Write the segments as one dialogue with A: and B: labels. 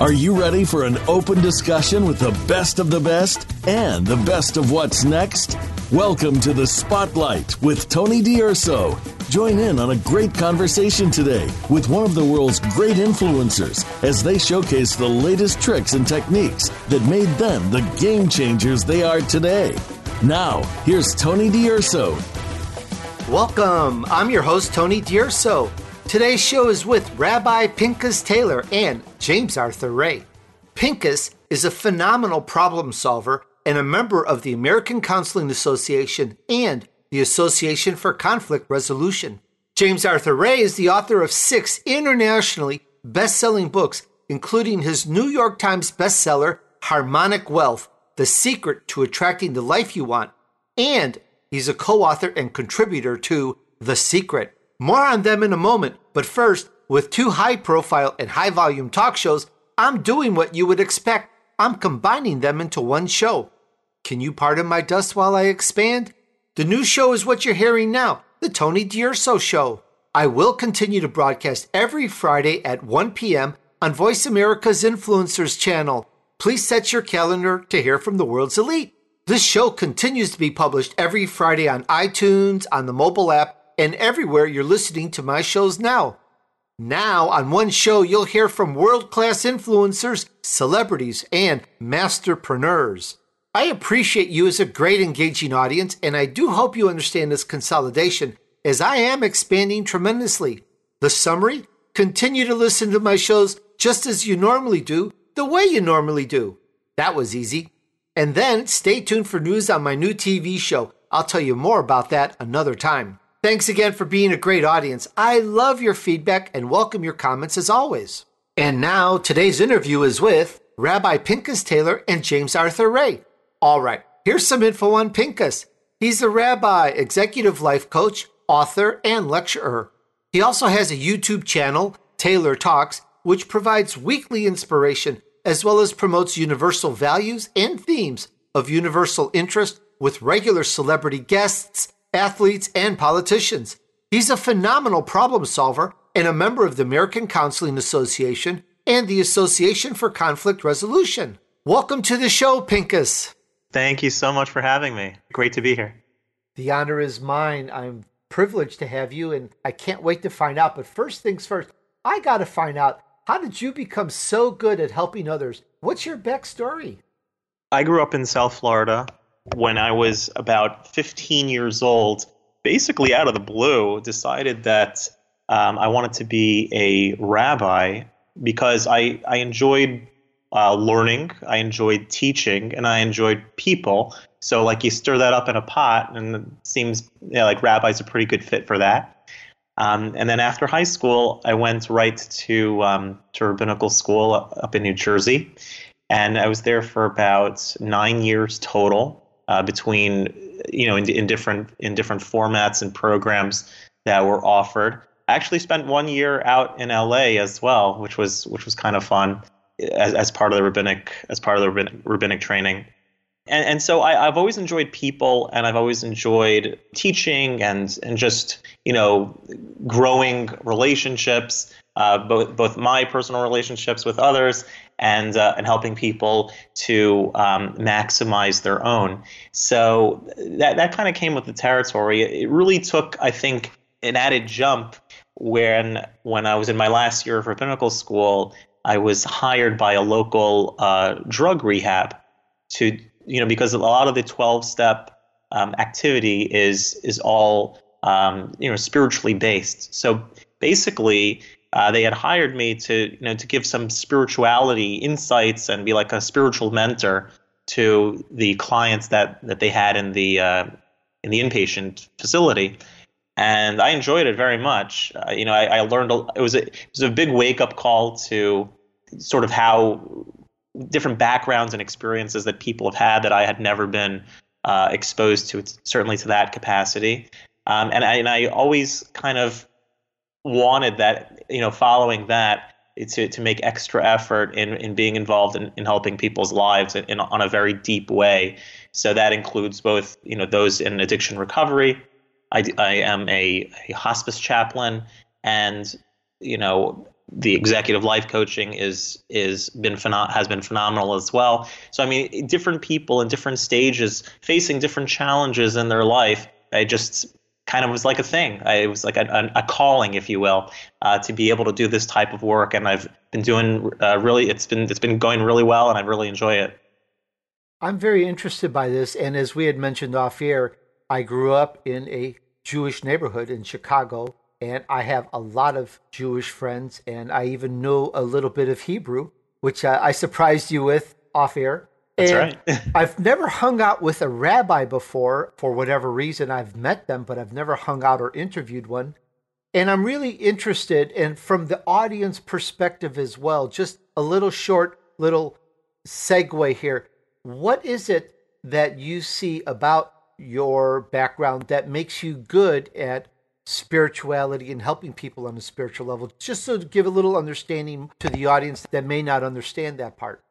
A: Are you ready for an open discussion with the best of the best and the best of what's next? Welcome to the Spotlight with Tony D'Urso. Join in on a great conversation today with one of the world's great influencers as they showcase the latest tricks and techniques that made them the game changers they are today. Now, here's Tony D'Urso.
B: Welcome. I'm your host, Tony D'Urso. Today's show is with Rabbi Pinchas Taylor and James Arthur Ray. Pinchas is a phenomenal problem solver and a member of the American Counseling Association and the Association for Conflict Resolution. James Arthur Ray is the author of six internationally best selling books, including his New York Times bestseller, Harmonic Wealth The Secret to Attracting the Life You Want, and he's a co author and contributor to The Secret more on them in a moment, but first, with two high profile and high volume talk shows, I'm doing what you would expect. I'm combining them into one show. Can you pardon my dust while I expand? The new show is what you're hearing now The Tony D'Urso Show. I will continue to broadcast every Friday at 1 p.m. on Voice America's Influencers channel. Please set your calendar to hear from the world's elite. This show continues to be published every Friday on iTunes, on the mobile app, and everywhere you're listening to my shows now. Now, on one show, you'll hear from world class influencers, celebrities, and masterpreneurs. I appreciate you as a great engaging audience, and I do hope you understand this consolidation as I am expanding tremendously. The summary continue to listen to my shows just as you normally do, the way you normally do. That was easy. And then stay tuned for news on my new TV show. I'll tell you more about that another time. Thanks again for being a great audience. I love your feedback and welcome your comments as always. And now, today's interview is with Rabbi Pinchas Taylor and James Arthur Ray. All right, here's some info on Pinchas. He's a rabbi, executive life coach, author, and lecturer. He also has a YouTube channel, Taylor Talks, which provides weekly inspiration as well as promotes universal values and themes of universal interest with regular celebrity guests athletes, and politicians. He's a phenomenal problem solver and a member of the American Counseling Association and the Association for Conflict Resolution. Welcome to the show, Pinchas.
C: Thank you so much for having me. Great to be here.
B: The honor is mine. I'm privileged to have you, and I can't wait to find out. But first things first, I got to find out how did you become so good at helping others? What's your backstory?
C: I grew up in South Florida when I was about 15 years old, basically out of the blue, decided that um, I wanted to be a rabbi because I, I enjoyed uh, learning, I enjoyed teaching, and I enjoyed people. So, like, you stir that up in a pot, and it seems you know, like rabbi's a pretty good fit for that. Um, and then after high school, I went right to um, to rabbinical school up in New Jersey, and I was there for about nine years total uh, between you know in, in different in different formats and programs that were offered. I actually spent one year out in LA as well, which was which was kind of fun as, as part of the rabbinic as part of the rabbinic, rabbinic training. And, and so I, have always enjoyed people, and I've always enjoyed teaching and and just you know growing relationships, uh, both both my personal relationships with others and uh, and helping people to um, maximize their own. So that that kind of came with the territory. It really took, I think, an added jump when when I was in my last year of rabbinical school. I was hired by a local uh, drug rehab to you know because a lot of the twelve step um, activity is is all um, you know spiritually based. So basically uh, they had hired me to you know to give some spirituality insights and be like a spiritual mentor to the clients that that they had in the uh, in the inpatient facility and I enjoyed it very much. Uh, you know, I, I, learned a, it was a it was a big wake up call to sort of how different backgrounds and experiences that people have had that I had never been uh, exposed to, certainly to that capacity. Um, and I and I always kind of wanted that, you know, following that to, to make extra effort in, in being involved in, in helping people's lives in, in, on a very deep way. So that includes both, you know, those in addiction recovery. I, I am a, a hospice chaplain and, you know, the executive life coaching is is been phenom- has been phenomenal as well. So I mean, different people in different stages facing different challenges in their life. I just kind of was like a thing. I, it was like a, a, calling, if you will, uh, to be able to do this type of work. And I've been doing uh, really. It's been it's been going really well, and I really enjoy it.
B: I'm very interested by this, and as we had mentioned off air, I grew up in a Jewish neighborhood in Chicago, and I have a lot of Jewish friends, and I even know a little bit of Hebrew, which uh, I surprised you with off air.
C: That's and
B: right. I've never hung out with a rabbi before for whatever reason. I've met them, but I've never hung out or interviewed one. And I'm really interested, and from the audience perspective as well, just a little short little segue here. What is it that you see about your background that makes you good at spirituality and helping people on a spiritual level, just so to give a little understanding to the audience that may not understand that part.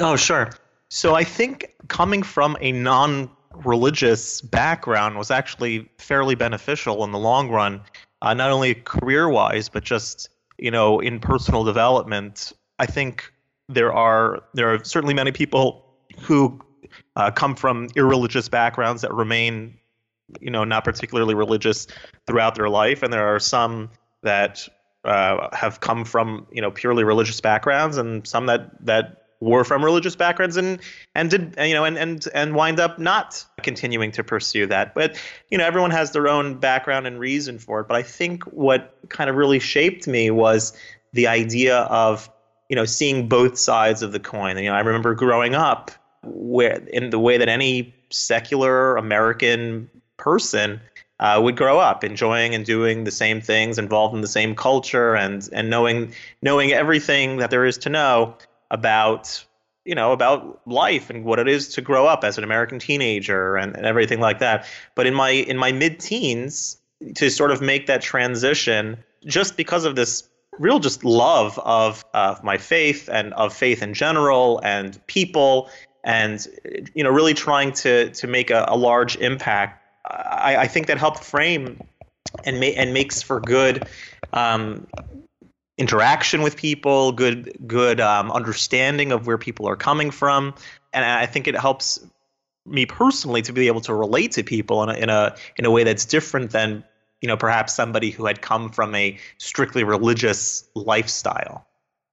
C: Oh, sure. So I think coming from a non religious background was actually fairly beneficial in the long run, uh, not only career wise, but just, you know, in personal development. I think there are there are certainly many people who uh, come from irreligious backgrounds that remain you know not particularly religious throughout their life, and there are some that uh, have come from you know purely religious backgrounds, and some that that were from religious backgrounds and and did you know and and and wind up not continuing to pursue that. But you know everyone has their own background and reason for it. But i think what kind of really shaped me was the idea of you know seeing both sides of the coin. You know i remember growing up where in the way that any secular american person uh, would grow up enjoying and doing the same things, involved in the same culture, and and knowing knowing everything that there is to know about you know about life and what it is to grow up as an American teenager and, and everything like that. But in my in my mid teens, to sort of make that transition, just because of this real just love of of my faith and of faith in general and people and you know really trying to to make a, a large impact I, I think that helped frame and ma- and makes for good um, interaction with people, good good um, understanding of where people are coming from, and I think it helps me personally to be able to relate to people in a in a in a way that's different than you know perhaps somebody who had come from a strictly religious lifestyle.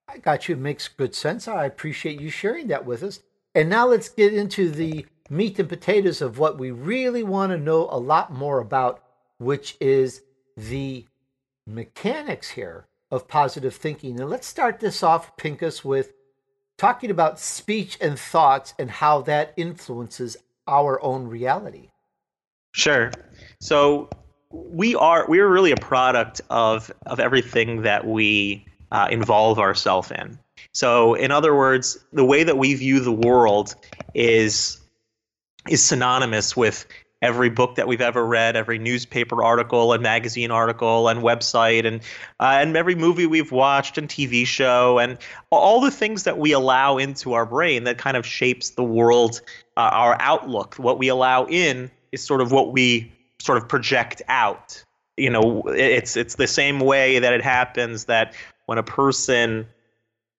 B: I got you. It makes good sense. I appreciate you sharing that with us. And now let's get into the meat and potatoes of what we really want to know a lot more about, which is the mechanics here of positive thinking. And let's start this off, Pinchas, with talking about speech and thoughts and how that influences our own reality.
C: Sure. So we are we are really a product of of everything that we uh, involve ourselves in. So, in other words, the way that we view the world is is synonymous with every book that we've ever read, every newspaper article and magazine article and website, and uh, and every movie we've watched and TV show, and all the things that we allow into our brain that kind of shapes the world, uh, our outlook. What we allow in is sort of what we sort of project out. You know, it's it's the same way that it happens that when a person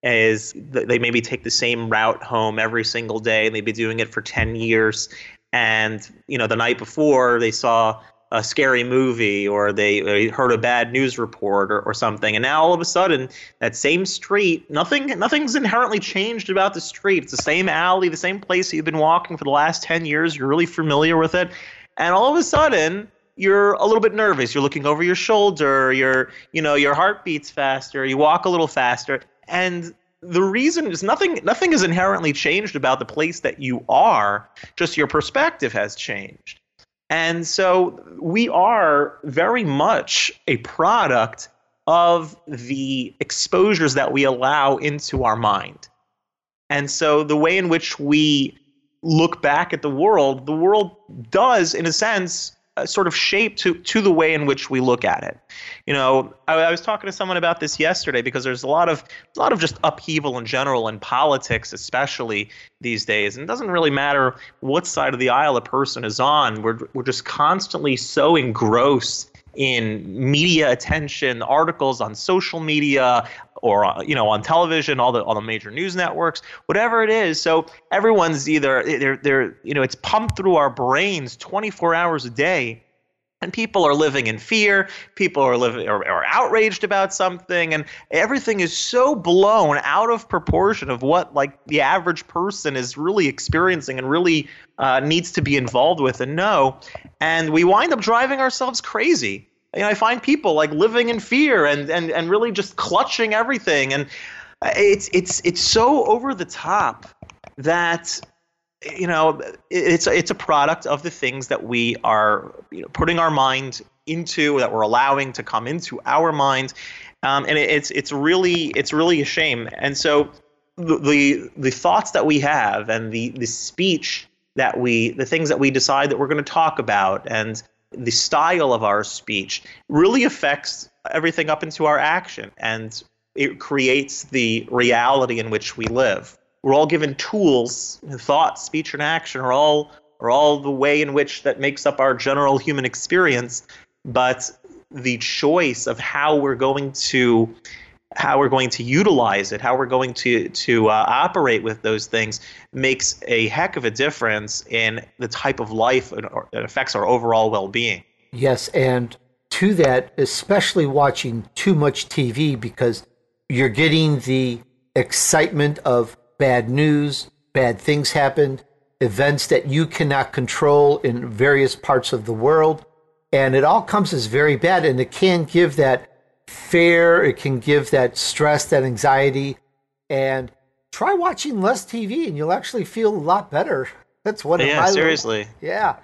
C: is they maybe take the same route home every single day and they've been doing it for 10 years and you know the night before they saw a scary movie or they, they heard a bad news report or, or something. And now all of a sudden that same street nothing nothing's inherently changed about the street. It's the same alley the same place that you've been walking for the last 10 years. You're really familiar with it. And all of a sudden you're a little bit nervous. You're looking over your shoulder. Your you know your heart beats faster. You walk a little faster. And the reason is nothing nothing is inherently changed about the place that you are just your perspective has changed. And so we are very much a product of the exposures that we allow into our mind. And so the way in which we look back at the world the world does in a sense uh, sort of shape to to the way in which we look at it. You know, I, I, was talking to someone about this yesterday because there's a lot of a lot of just upheaval in general in politics, especially these days. And it doesn't really matter what side of the aisle a person is on. We're we're just constantly so engrossed in media attention, articles on social media, or uh, you know on television, all the all the major news networks, whatever it is. So everyone's either they're they're you know it's pumped through our brains 24 hours a day and people are living in fear people are living or, outraged about something and everything is so blown out of proportion of what like the average person is really experiencing and really uh, needs to be involved with and know and we wind up driving ourselves crazy you know, I find people like living in fear and, and, and really just clutching everything. And it's, it's, it's so over the top that, you know, it's, it's a product of the things that we are you know, putting our mind into, that we're allowing to come into our mind. Um, and it's, it's really, it's really a shame. And so the, the, the thoughts that we have and the, the speech that we, the things that we decide that we're going to talk about and the style of our speech really affects everything up into our action and it creates the reality in which we live. We're all given tools, thought, speech, and action are all are all the way in which that makes up our general human experience, but the choice of how we're going to how we're going to utilize it, how we're going to to uh, operate with those things, makes a heck of a difference in the type of life that affects our overall well-being.
B: Yes, and to that, especially watching too much TV because you're getting the excitement of bad news, bad things happened, events that you cannot control in various parts of the world, and it all comes as very bad, and it can give that fair. It can give that stress, that anxiety. And try watching less TV and you'll actually feel a lot better. That's what.
C: Yeah, seriously.
B: Little, yeah.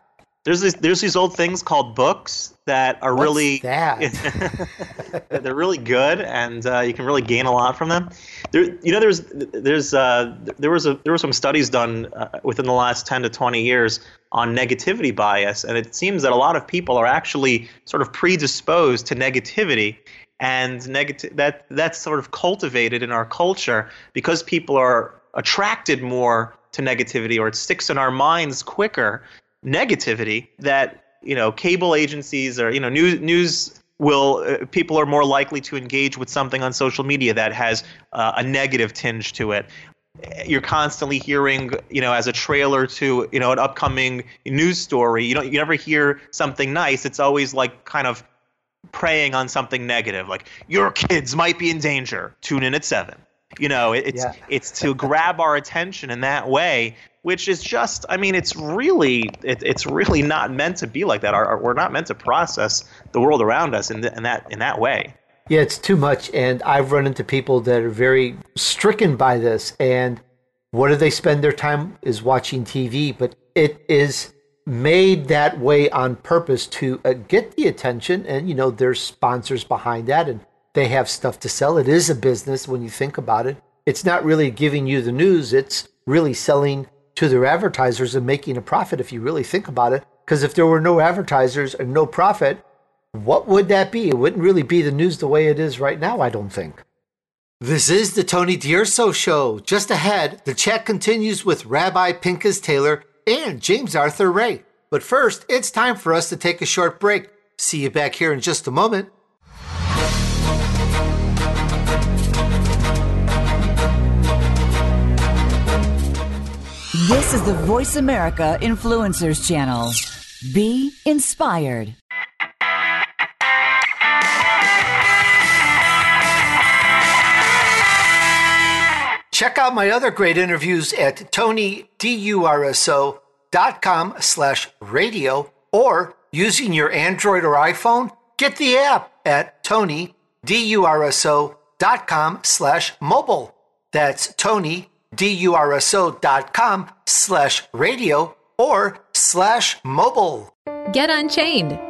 C: There's these there's these old things called books that are
B: What's
C: really
B: that?
C: they're really good and uh, you can really gain a lot from them. There, you know, there's there's uh, there was a there were some studies done uh, within the last 10 to 20 years on negativity bias, and it seems that a lot of people are actually sort of predisposed to negativity and negative that that's sort of cultivated in our culture because people are attracted more to negativity or it sticks in our minds quicker negativity that you know cable agencies or you know news news will uh, people are more likely to engage with something on social media that has uh, a negative tinge to it. You're constantly hearing you know as a trailer to you know an upcoming news story. You don't you never hear something nice. It's always like kind of preying on something negative, like your kids might be in danger. Tune in at seven. You know, it's yeah. it's to grab our attention in that way, which is just, I mean, it's really it, it's really not meant to be like that. Our, our, we're not meant to process the world around us in, in that in that way.
B: Yeah, it's too much, and I've run into people that are very stricken by this, and what do they spend their time is watching TV, but it is made that way on purpose to uh, get the attention. And, you know, there's sponsors behind that and they have stuff to sell. It is a business when you think about it. It's not really giving you the news, it's really selling to their advertisers and making a profit if you really think about it. Because if there were no advertisers and no profit, what would that be? It wouldn't really be the news the way it is right now, I don't think. This is the Tony D'Urso Show. Just ahead, the chat continues with Rabbi Pinchas Taylor and James Arthur Ray. But first, it's time for us to take a short break. See you back here in just a moment.
D: This is the Voice America Influencers Channel. Be inspired.
B: Check out my other great interviews at tonydurso.com slash radio or using your Android or iPhone, get the app at tonydurso.com slash mobile. That's tonydurso.com slash radio or slash mobile.
E: Get Unchained.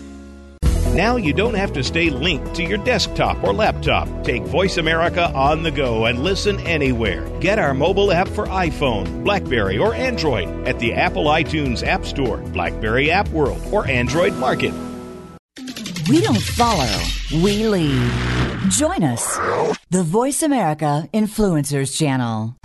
F: Now you don't have to stay linked to your desktop or laptop. Take Voice America on the go and listen anywhere. Get our mobile app for iPhone, Blackberry, or Android at the Apple iTunes App Store, Blackberry App World, or Android Market.
D: We don't follow, we lead. Join us, the Voice America Influencers Channel.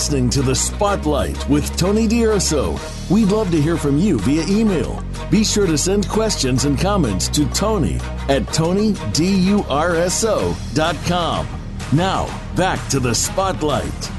A: Listening to The Spotlight with Tony D'Urso. We'd love to hear from you via email. Be sure to send questions and comments to Tony at TonyDURSO.com. Now, back to The Spotlight.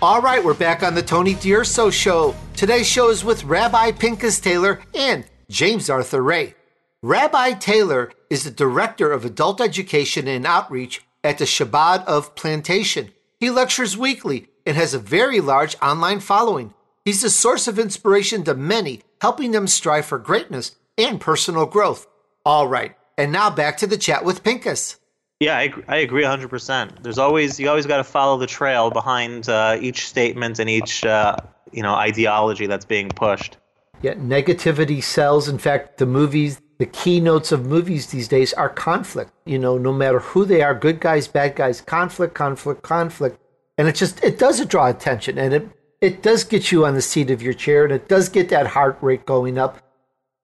B: All right, we're back on the Tony D'Urso Show. Today's show is with Rabbi Pinchas Taylor and James Arthur Ray. Rabbi Taylor is the Director of Adult Education and Outreach at the Chabad of Plantation. He lectures weekly and has a very large online following. He's a source of inspiration to many, helping them strive for greatness and personal growth. All right, and now back to the chat with Pinchas.
C: Yeah, I, I agree 100%. There's always you always got to follow the trail behind uh, each statement and each uh, you know ideology that's being pushed.
B: Yeah, negativity sells. In fact, the movies, the keynotes of movies these days are conflict. You know, no matter who they are, good guys, bad guys, conflict, conflict, conflict, and it just it does draw attention, and it it does get you on the seat of your chair, and it does get that heart rate going up.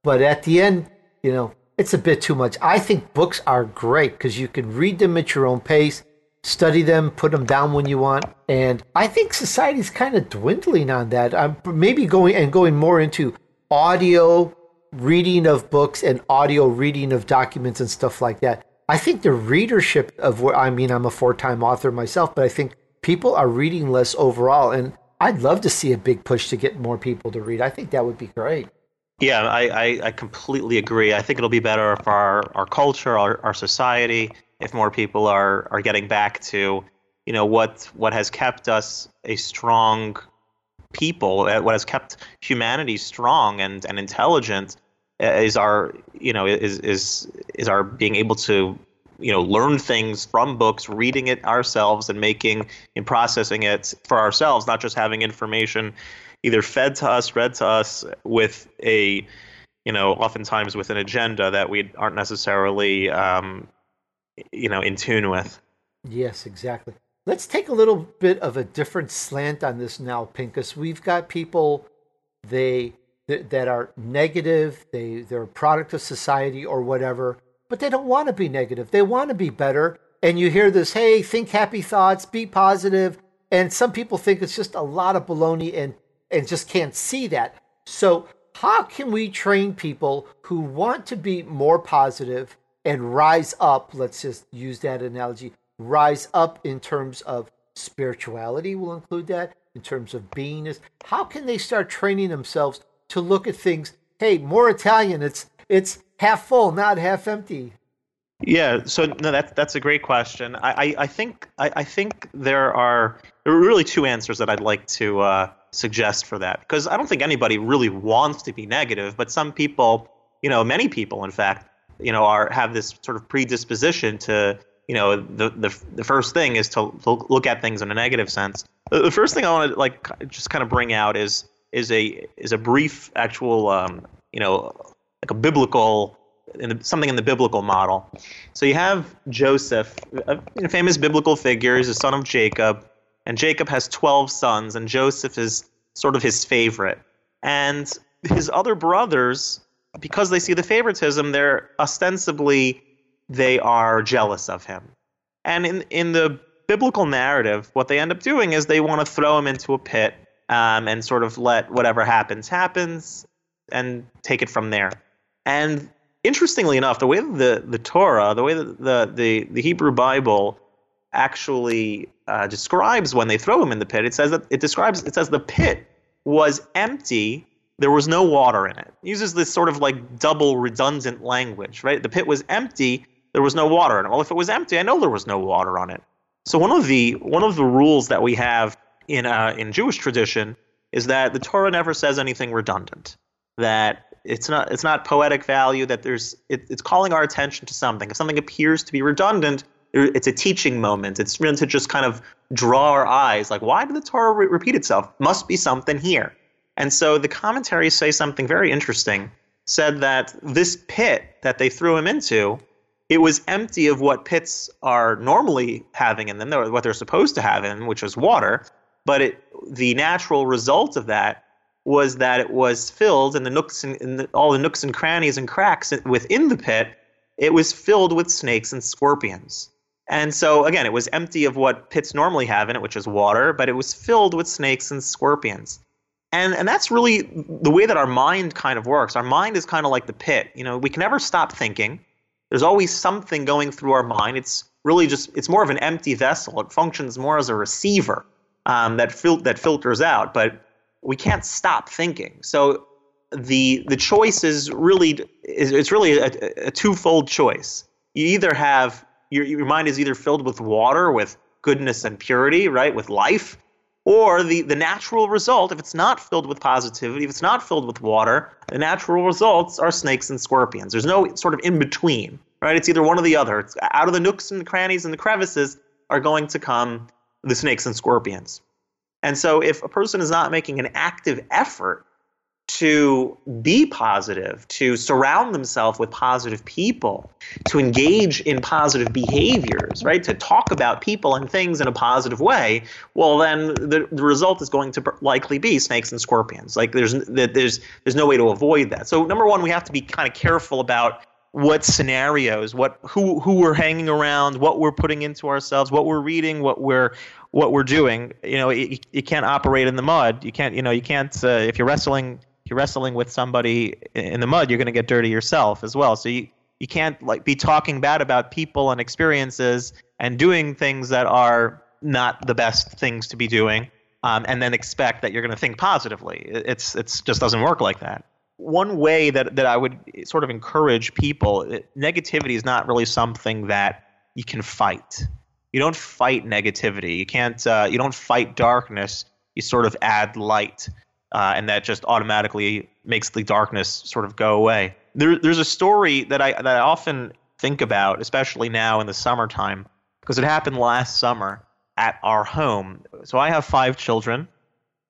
B: But at the end, you know, it's a bit too much. I think books are great because you can read them at your own pace, study them, put them down when you want. And I think society's kind of dwindling on that. I'm maybe going and going more into audio reading of books and audio reading of documents and stuff like that. I think the readership of what I mean, I'm a four time author myself, but I think people are reading less overall. And I'd love to see a big push to get more people to read. I think that would be great.
C: Yeah, I, I, I, completely agree. I think it'll be better for our, our culture, our, our society, if more people are, are getting back to, you know, what what has kept us a strong people, uh, what has kept humanity strong and, and intelligent is our, you know, is is is our being able to, you know, learn things from books, reading it ourselves and making and processing it for ourselves, not just having information either fed to us, read to us with a, you know, oftentimes with an agenda that we aren't necessarily, um, you know, in tune with.
B: Yes, exactly. Let's take a little bit of a different slant on this now, Pinchas We've got people they that are negative, they they're a product of society or whatever, but they don't want to be negative. They want to be better. And you hear this, hey, think happy thoughts, be positive. And some people think it's just a lot of baloney and and just can't see that. So, how can we train people who want to be more positive and rise up? Let's just use that analogy rise up in terms of spirituality, we'll include that, in terms of beingness. How can they start training themselves to look at things? Hey, more Italian, it's it's half full, not half empty.
C: Yeah, so no, that's that's a great question. I, I, I think I, I, think there are there are really two answers that I'd like to uh, suggest for that because I don't think anybody really wants to be negative, but some people, you know, many people, in fact, you know, are have this sort of predisposition to, you know, the the, the first thing is to look at things in a negative sense. The first thing I want to like just kind of bring out is is a is a brief actual, um, you know, like a biblical in the, something in the biblical model. So you have Joseph, a famous biblical figure, he's the son of Jacob And Jacob has 12 sons, and Joseph is sort of his favorite. And his other brothers, because they see the favoritism, they're ostensibly they are jealous of him. And in in the biblical narrative, what they end up doing is they want to throw him into a pit um, and sort of let whatever happens happens and take it from there. And interestingly enough, the way the the Torah, the way that the the, the Hebrew Bible actually uh, describes when they throw him in the pit, it says that it describes it says the pit was empty. There was no water in it. it uses this sort of like double redundant language, right? The pit was empty. There was no water in it. Well, if it was empty, I know there was no water on it. So one of the one of the rules that we have in uh, in Jewish tradition is that the Torah never says anything redundant. That it's not it's not poetic value. That there's it, it's calling our attention to something. If something appears to be redundant, it's a teaching moment. It's meant to just kind of draw our eyes. Like, why did the Torah re- repeat itself? Must be something here. And so the commentaries say something very interesting. Said that this pit that they threw him into it was empty of what pits are normally having in them, what they're supposed to have in, which is water. But it, the natural result of that was that it was filled in the nooks and the, all the nooks and crannies and cracks within the pit. It was filled with snakes and scorpions. And so again, it was empty of what pits normally have in it, which is water, but it was filled with snakes and scorpions. And and that's really the way that our mind kind of works. Our mind is kind of like the pit. You know, we can never stop thinking there's always something going through our mind. It's really just it's more of an empty vessel. It functions more as a receiver um, that fil- that filters out, but we can't stop thinking. So the the choice is really is it's really a, a twofold choice. You either have your your mind is either filled with water, with goodness and purity, right, with life, or the, the natural result, if it's not filled with positivity, if it's not filled with water, the natural results are snakes and scorpions. There's no sort of in between, right? It's either one or the other. It's out of the nooks and crannies and the crevices are going to come the snakes and scorpions. And so if a person is not making an active effort to be positive, to surround themselves with positive people, to engage in positive behaviors, right? To talk about people and things in a positive way, well, then the, the result is going to likely be snakes and scorpions. Like there's there's there's no way to avoid that. So number one, we have to be kind of careful about what scenarios, what who who we're hanging around, what we're putting into ourselves, what we're reading, what we're what we're doing. You know, you, you can't operate in the mud. You can't, you know, you can't uh, if you're wrestling if you're wrestling with somebody in the mud, you're going to get dirty yourself as well. So you you can't like be talking bad about people and experiences and doing things that are not the best things to be doing, um, and then expect that you're going to think positively. It's it's just doesn't work like that. One way that that I would sort of encourage people, it, negativity is not really something that you can fight. You don't fight negativity. You can't. Uh, you don't fight darkness. You sort of add light uh, and that just automatically makes the darkness sort of go away. There, there's a story that I that I often think about, especially now in the summertime, because it happened last summer at our home. So I have five children,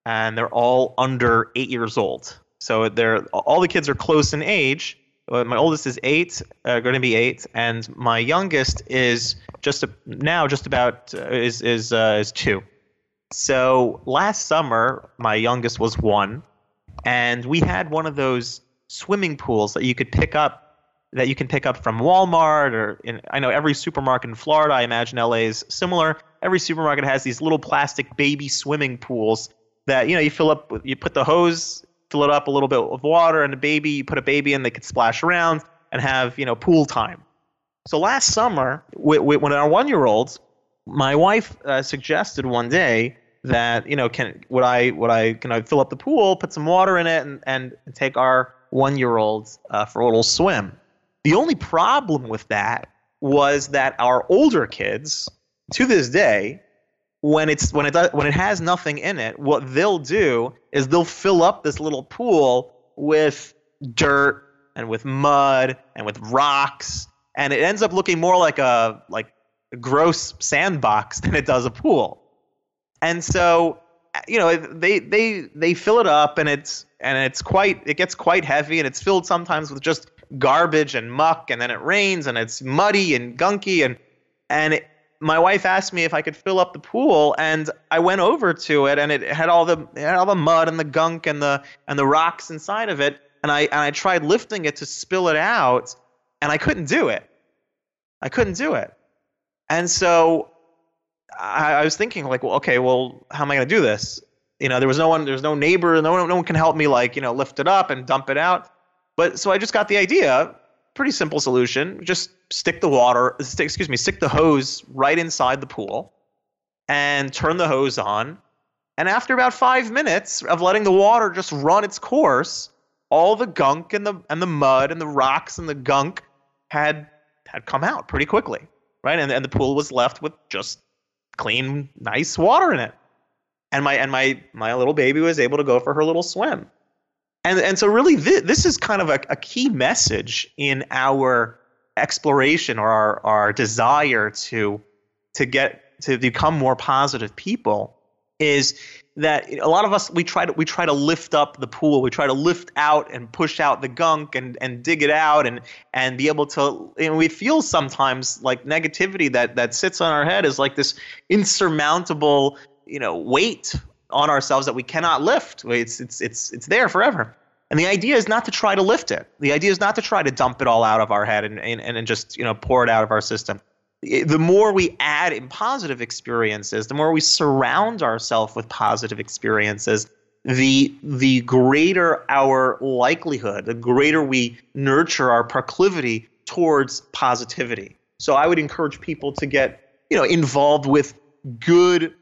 C: and they're all under eight years old. So they're all the kids are close in age. Uh, my oldest is eight, uh, going to be eight, and my youngest is just a, now just about uh, is is uh, is two. So last summer, my youngest was one, and we had one of those swimming pools that you could pick up that you can pick up from Walmart or in, I know every supermarket in Florida. I imagine LA is similar. Every supermarket has these little plastic baby swimming pools that you know you fill up. You put the hose, fill it up a little bit of water, and a baby. You put a baby in, they could splash around and have you know pool time. So last summer, when our one-year-olds, my wife uh, suggested one day that you know can would I would I can I fill up the pool, put some water in it, and and take our one year olds uh, for a little swim. The only problem with that was that our older kids, to this day, when it's when it does, when it has nothing in it, what they'll do is they'll fill up this little pool with dirt and with mud and with rocks, and it ends up looking more like a like a gross sandbox than it does a pool. And so, you know, they they they fill it up, and it's and it's quite it gets quite heavy, and it's filled sometimes with just garbage and muck, and then it rains, and it's muddy and gunky, and and it, my wife asked me if I could fill up the pool, and I went over to it, and it had all the had all the mud and the gunk and the and the rocks inside of it, and I and I tried lifting it to spill it out, and I couldn't do it. I couldn't do it, and so I, I was thinking like, well, okay, well, how am I going to do this? You know, there was no one, there's no neighbor, no one, no one can help me like you know lift it up and dump it out. But so I just got the idea. Pretty simple solution. Just stick the water, stick, excuse me, stick the hose right inside the pool and turn the hose on. And after about five minutes of letting the water just run its course, all the gunk and the and the mud and the rocks and the gunk had had come out pretty quickly, right? And and the pool was left with just clean, nice water in it. And my and my my little baby was able to go for her little swim. And and so really this, this is kind of a, a key message in our exploration or our, our desire to to get to become more positive people is that a lot of us we try to we try to lift up the pool. We try to lift out and push out the gunk and and dig it out and and be able to and we feel sometimes like negativity that that sits on our head is like this insurmountable you know weight on ourselves that we cannot lift it's it's it's it's there forever and the idea is not to try to lift it. The idea is not to try to dump it all out of our head and, and, and just you know pour it out of our system. The more we add in positive experiences, the more we surround ourselves with positive experiences, the the greater our likelihood, the greater we nurture our proclivity towards positivity. So I would encourage people to get you know involved with good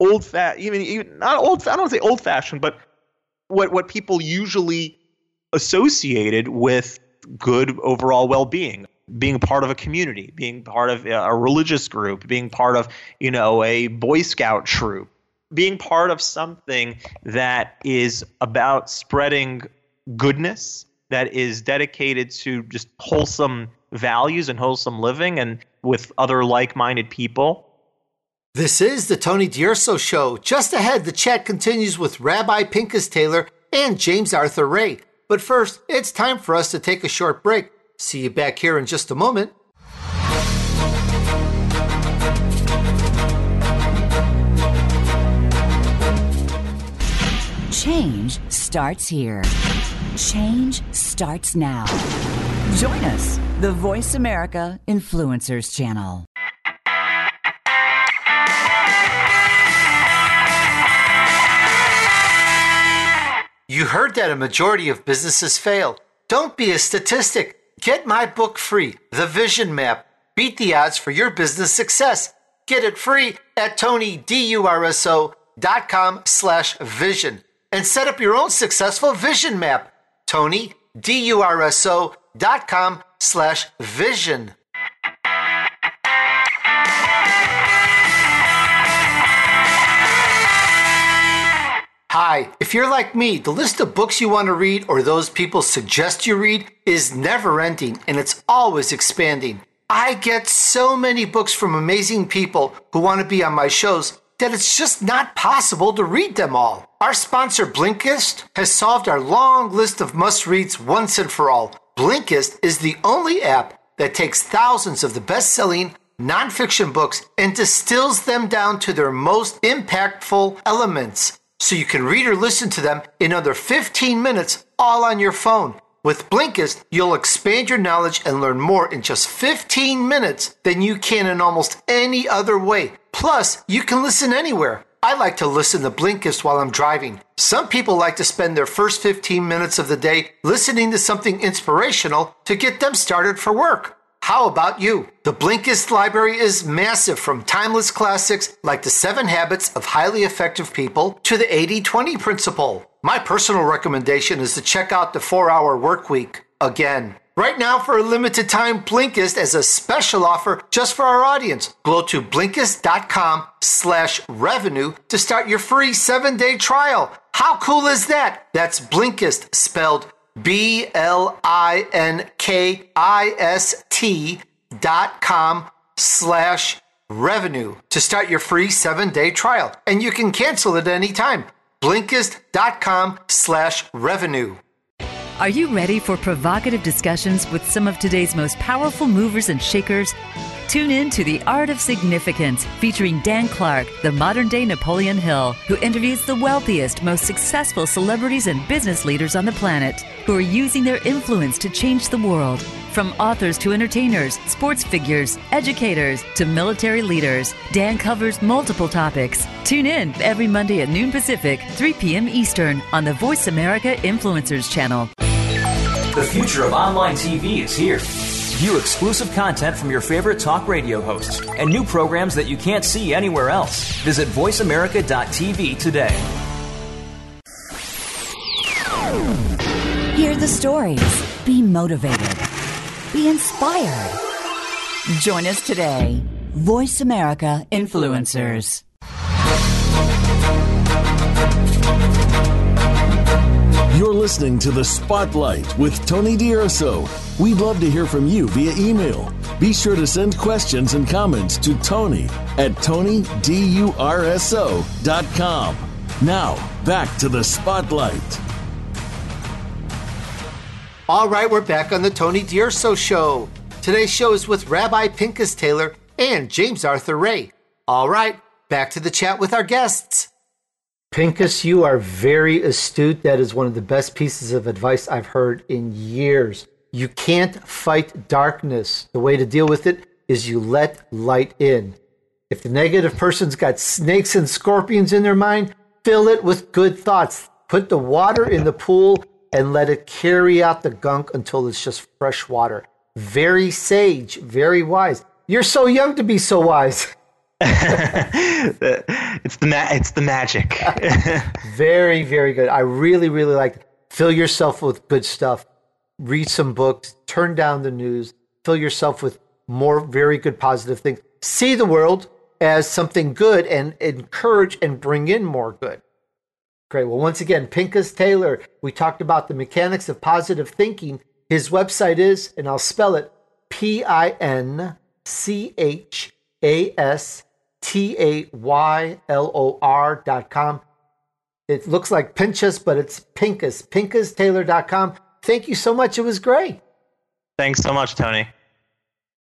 C: old fat even, even not old I don't say old fashioned but what what people usually associated with good overall well-being being part of a community being part of a religious group being part of you know a boy scout troop being part of something that is about spreading goodness that is dedicated to just wholesome values and wholesome living and with other like-minded people
B: this is the Tony D'Urso Show. Just ahead, the chat continues with Rabbi Pinchas Taylor and James Arthur Ray. But first, it's time for us to take a short break. See you back here in just a moment.
D: Change starts here. Change starts now. Join us, the Voice America Influencers Channel.
B: You heard that a majority of businesses fail. Don't be a statistic. Get my book free, The Vision Map. Beat the odds for your business success. Get it free at tonydurso.com slash vision and set up your own successful vision map. tonydurso.com slash vision. Hi, if you're like me, the list of books you want to read or those people suggest you read is never ending and it's always expanding. I get so many books from amazing people who want to be on my shows that it's just not possible to read them all. Our sponsor, Blinkist, has solved our long list of must reads once and for all. Blinkist is the only app that takes thousands of the best selling nonfiction books and distills them down to their most impactful elements so you can read or listen to them in under 15 minutes all on your phone. With Blinkist, you'll expand your knowledge and learn more in just 15 minutes than you can in almost any other way. Plus, you can listen anywhere. I like to listen to Blinkist while I'm driving. Some people like to spend their first 15 minutes of the day listening to something inspirational to get them started for work. How about you? The Blinkist library is massive from timeless classics like The Seven Habits of Highly Effective People to the 80 20 principle. My personal recommendation is to check out the 4 hour work week again. Right now, for a limited time, Blinkist has a special offer just for our audience. Go to Blinkist.com slash revenue to start your free seven day trial. How cool is that? That's Blinkist spelled B L I N K I S T dot com slash revenue to start your free seven day trial. And you can cancel at any time. Blinkist.com slash revenue.
G: Are you ready for provocative discussions with some of today's most powerful movers and shakers?
D: Tune in to The Art of Significance, featuring Dan Clark, the modern day Napoleon Hill, who interviews the wealthiest, most successful celebrities and business leaders on the planet who are using their influence to change the world. From authors to entertainers, sports figures, educators to military leaders, Dan covers multiple topics. Tune in every Monday at noon Pacific, 3 p.m. Eastern on the Voice America Influencers channel.
G: The future of online TV is here. View exclusive content from your favorite talk radio hosts and new programs that you can't see anywhere else. Visit VoiceAmerica.tv today.
D: Hear the stories. Be motivated. Be inspired. Join us today. Voice America Influencers.
A: Listening to The Spotlight with Tony D'Urso. We'd love to hear from you via email. Be sure to send questions and comments to Tony at TonyDURSO.com. Now, back to The Spotlight.
B: All right, we're back on the Tony D'Urso Show. Today's show is with Rabbi Pinchas Taylor and James Arthur Ray. All right, back to the chat with our guests. Pinchas, you are very astute. That is one of the best pieces of advice I've heard in years. You can't fight darkness. The way to deal with it is you let light in. If the negative person's got snakes and scorpions in their mind, fill it with good thoughts. Put the water in the pool and let it carry out the gunk until it's just fresh water. Very sage, very wise. You're so young to be so wise.
C: it's the ma- it's the magic.
B: very very good. I really really like it. Fill yourself with good stuff. Read some books. Turn down the news. Fill yourself with more very good positive things. See the world as something good and encourage and bring in more good. Great. Well, once again, Pinchas Taylor. We talked about the mechanics of positive thinking. His website is, and I'll spell it P I N C H A S T A Y L O R dot com. It looks like Pinchas, but it's Pinchas, pinchastaylor.com. Thank you so much. It was great.
C: Thanks so much, Tony.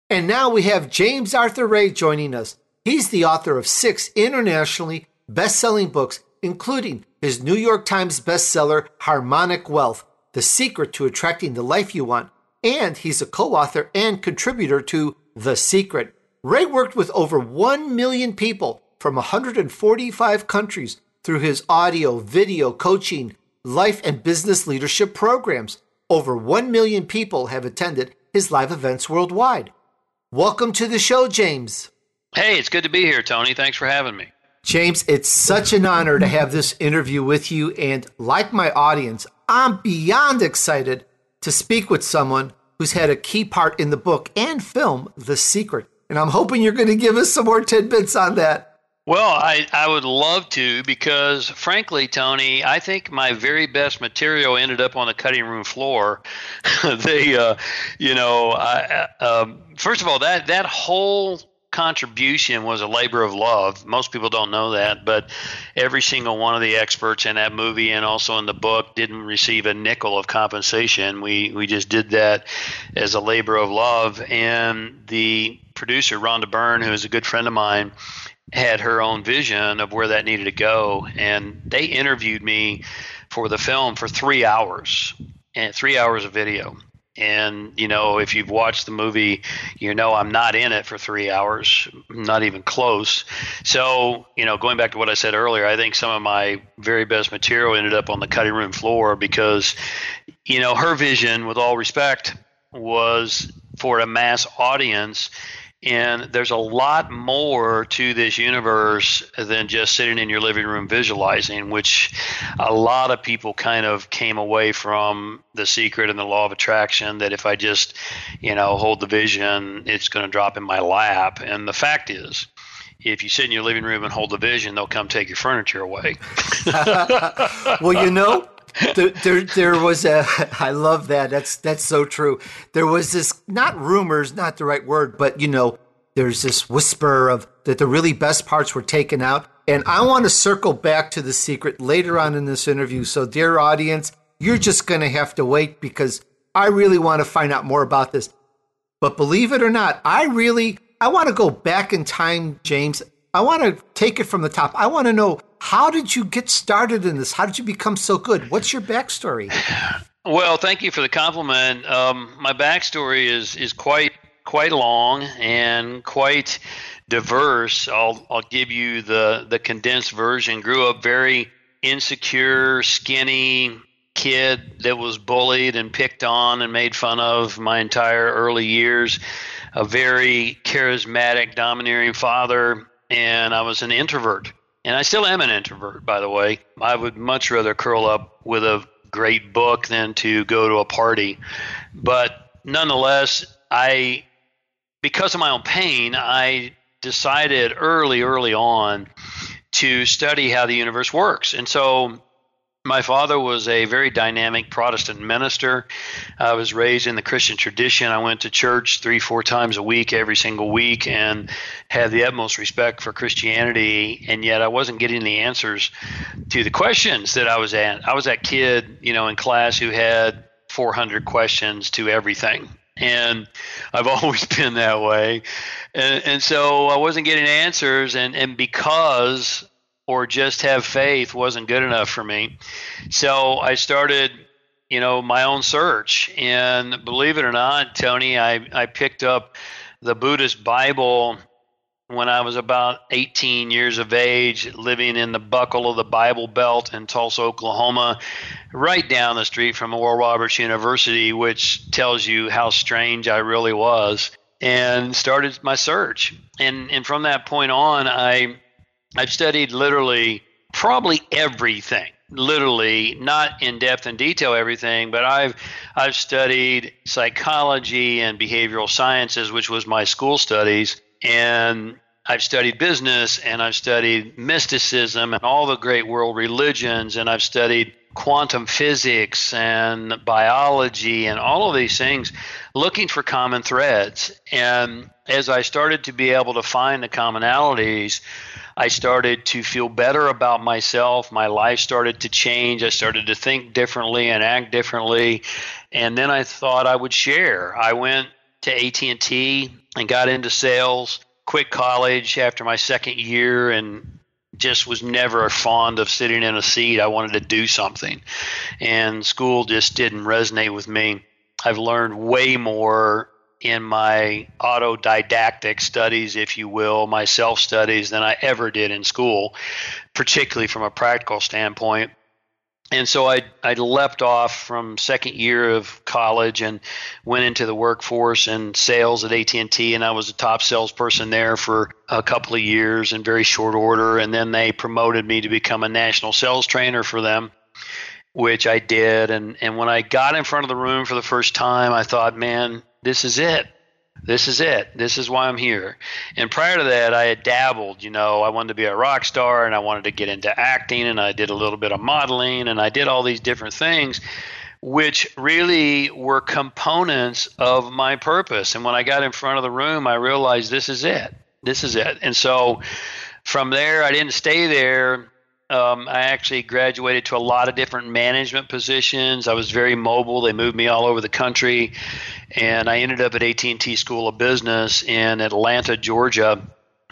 B: And now we have James Arthur Ray joining us. He's the author of six internationally best selling books, including his New York Times bestseller, Harmonic Wealth The Secret to Attracting the Life You Want. And he's a co author and contributor to The Secret Ray worked with over 1 million people from 145 countries through his audio, video, coaching, life, and business leadership programs. Over 1 million people have attended his live events worldwide. Welcome to the show, James.
H: Hey, it's good to be here, Tony. Thanks for having me.
B: James, it's such an honor to have this interview with you. And like my audience, I'm beyond excited to speak with someone who's had a key part in the book and film, The Secret. And I'm hoping you're going to give us some more tidbits on that.
H: Well, I, I would love to because, frankly, Tony, I think my very best material ended up on the cutting room floor. they, uh, you know, I, um, first of all, that that whole contribution was a labor of love. Most people don't know that, but every single one of the experts in that movie and also in the book didn't receive a nickel of compensation. We we just did that as a labor of love. And the producer Rhonda Byrne, who is a good friend of mine, had her own vision of where that needed to go, and they interviewed me for the film for three hours and three hours of video and, you know, if you've watched the movie, you know I'm not in it for three hours, not even close. So, you know, going back to what I said earlier, I think some of my very best material ended up on the cutting room floor because, you know, her vision, with all respect, was for a mass audience and there's a lot more to this universe than just sitting in your living room visualizing, which a lot of people kind of came away from the secret and the law of attraction that if I just, you know, hold the vision, it's going to drop in my lap. And the fact is, if you sit in your living room and hold the vision, they'll come take your furniture away.
B: well, you know, there, there, there, was a. I love that. That's that's so true. There was this not rumors, not the right word, but you know, there's this whisper of that the really best parts were taken out. And I want to circle back to the secret later on in this interview. So, dear audience, you're just going to have to wait because I really want to find out more about this. But believe it or not, I really I want to go back in time, James. I want to take it from the top. I want to know how did you get started in this? How did you become so good? What's your backstory?
H: Well, thank you for the compliment. Um, my backstory is is quite quite long and quite diverse. I'll I'll give you the the condensed version. Grew up very insecure, skinny kid that was bullied and picked on and made fun of my entire early years. A very charismatic, domineering father, and I was an introvert. And I still am an introvert, by the way. I would much rather curl up with a great book than to go to a party. But nonetheless, I, because of my own pain, I decided early, early on to study how the universe works. And so my father was a very dynamic Protestant minister. I was raised in the Christian tradition. I went to church three, four times a week, every single week, and had the utmost respect for Christianity. And yet, I wasn't getting the answers to the questions that I was at. I was that kid, you know, in class who had 400 questions to everything. And I've always been that way. And, and so I wasn't getting answers. And, and because or just have faith wasn't good enough for me. So I started, you know, my own search. And believe it or not, Tony, I, I picked up the Buddhist Bible when I was about 18 years of age, living in the buckle of the Bible Belt in Tulsa, Oklahoma, right down the street from Oral Roberts University, which tells you how strange I really was, and started my search. And, and from that point on, I I've studied literally probably everything literally not in depth and detail everything but i've i've studied psychology and behavioral sciences which was my school studies and i've studied business and i've studied mysticism and all the great world religions and i've studied quantum physics and biology and all of these things looking for common threads and as i started to be able to find the commonalities I started to feel better about myself. My life started to change. I started to think differently and act differently. And then I thought I would share. I went to AT&T and got into sales. Quit college after my second year and just was never fond of sitting in a seat. I wanted to do something. And school just didn't resonate with me. I've learned way more in my autodidactic studies, if you will, my self studies than I ever did in school, particularly from a practical standpoint. And so I I leapt off from second year of college and went into the workforce and sales at AT and T, and I was a top salesperson there for a couple of years in very short order. And then they promoted me to become a national sales trainer for them which I did. And, and when I got in front of the room for the first time, I thought, man, this is it. This is it. This is why I'm here. And prior to that, I had dabbled. You know, I wanted to be a rock star and I wanted to get into acting and I did a little bit of modeling and I did all these different things, which really were components of my purpose. And when I got in front of the room, I realized this is it. This is it. And so from there, I didn't stay there um, I actually graduated to a lot of different management positions. I was very mobile. They moved me all over the country, and I ended up at AT&T School of Business in Atlanta, Georgia,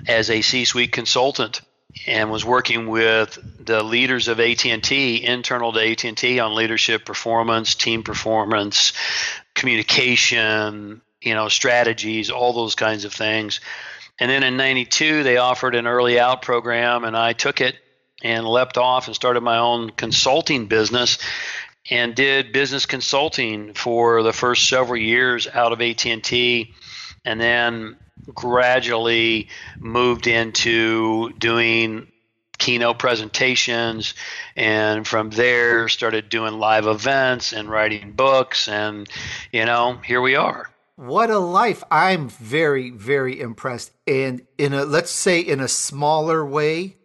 H: as a C-suite consultant, and was working with the leaders of AT&T, internal to AT&T, on leadership performance, team performance, communication, you know, strategies, all those kinds of things. And then in '92, they offered an early out program, and I took it and leapt off and started my own consulting business and did business consulting for the first several years out of AT&T and then gradually moved into doing keynote presentations. And from there started doing live events and writing books and you know here we are.
B: What a life. I'm very very impressed. And in a let's say in a smaller way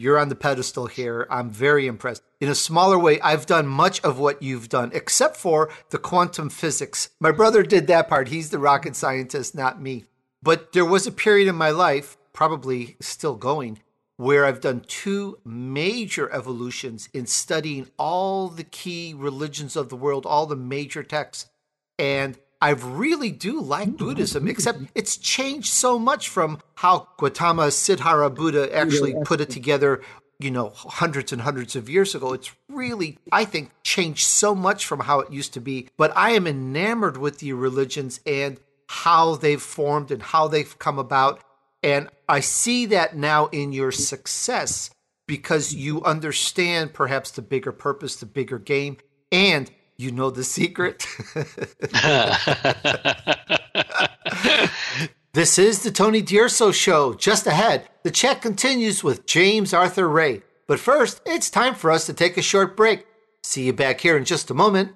B: you're on the pedestal here. I'm very impressed. In a smaller way, I've done much of what you've done, except for the quantum physics. My brother did that part. He's the rocket scientist, not me. But there was a period in my life, probably still going, where I've done two major evolutions in studying all the key religions of the world, all the major texts. And I really do like Buddhism, except it's changed so much from how Gautama Siddhartha Buddha actually put it together, you know, hundreds and hundreds of years ago. It's really, I think, changed so much from how it used to be. But I am enamored with the religions and how they've formed and how they've come about. And I see that now in your success because you understand perhaps the bigger purpose, the bigger game, and you know the secret. this is the Tony D'Urso Show. Just ahead, the chat continues with James Arthur Ray. But first, it's time for us to take a short break. See you back here in just a moment.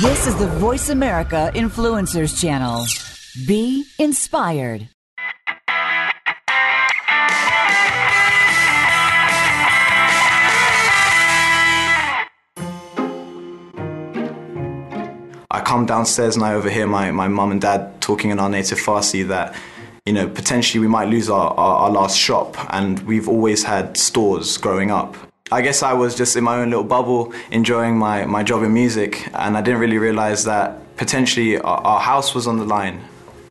D: This is the Voice America Influencers Channel. Be inspired.
I: I come downstairs and I overhear my, my mum and dad talking in our native Farsi that, you know, potentially we might lose our, our, our last shop and we've always had stores growing up. I guess I was just in my own little bubble enjoying my, my job in music and I didn't really realize that potentially our, our house was on the line.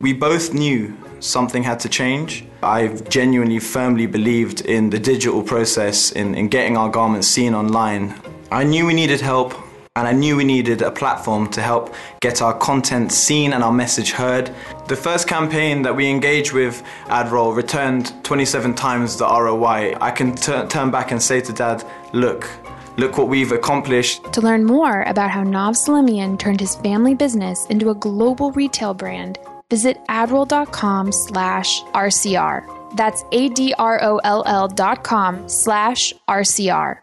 I: We both knew something had to change. I genuinely firmly believed in the digital process, in, in getting our garments seen online. I knew we needed help and I knew we needed a platform to help get our content seen and our message heard. The first campaign that we engaged with AdRoll returned 27 times the ROI. I can t- turn back and say to Dad, look, look what we've accomplished.
J: To learn more about how Nav Salimian turned his family business into a global retail brand, visit adroll.com slash RCR. That's A-D-R-O-L-L dot com slash RCR.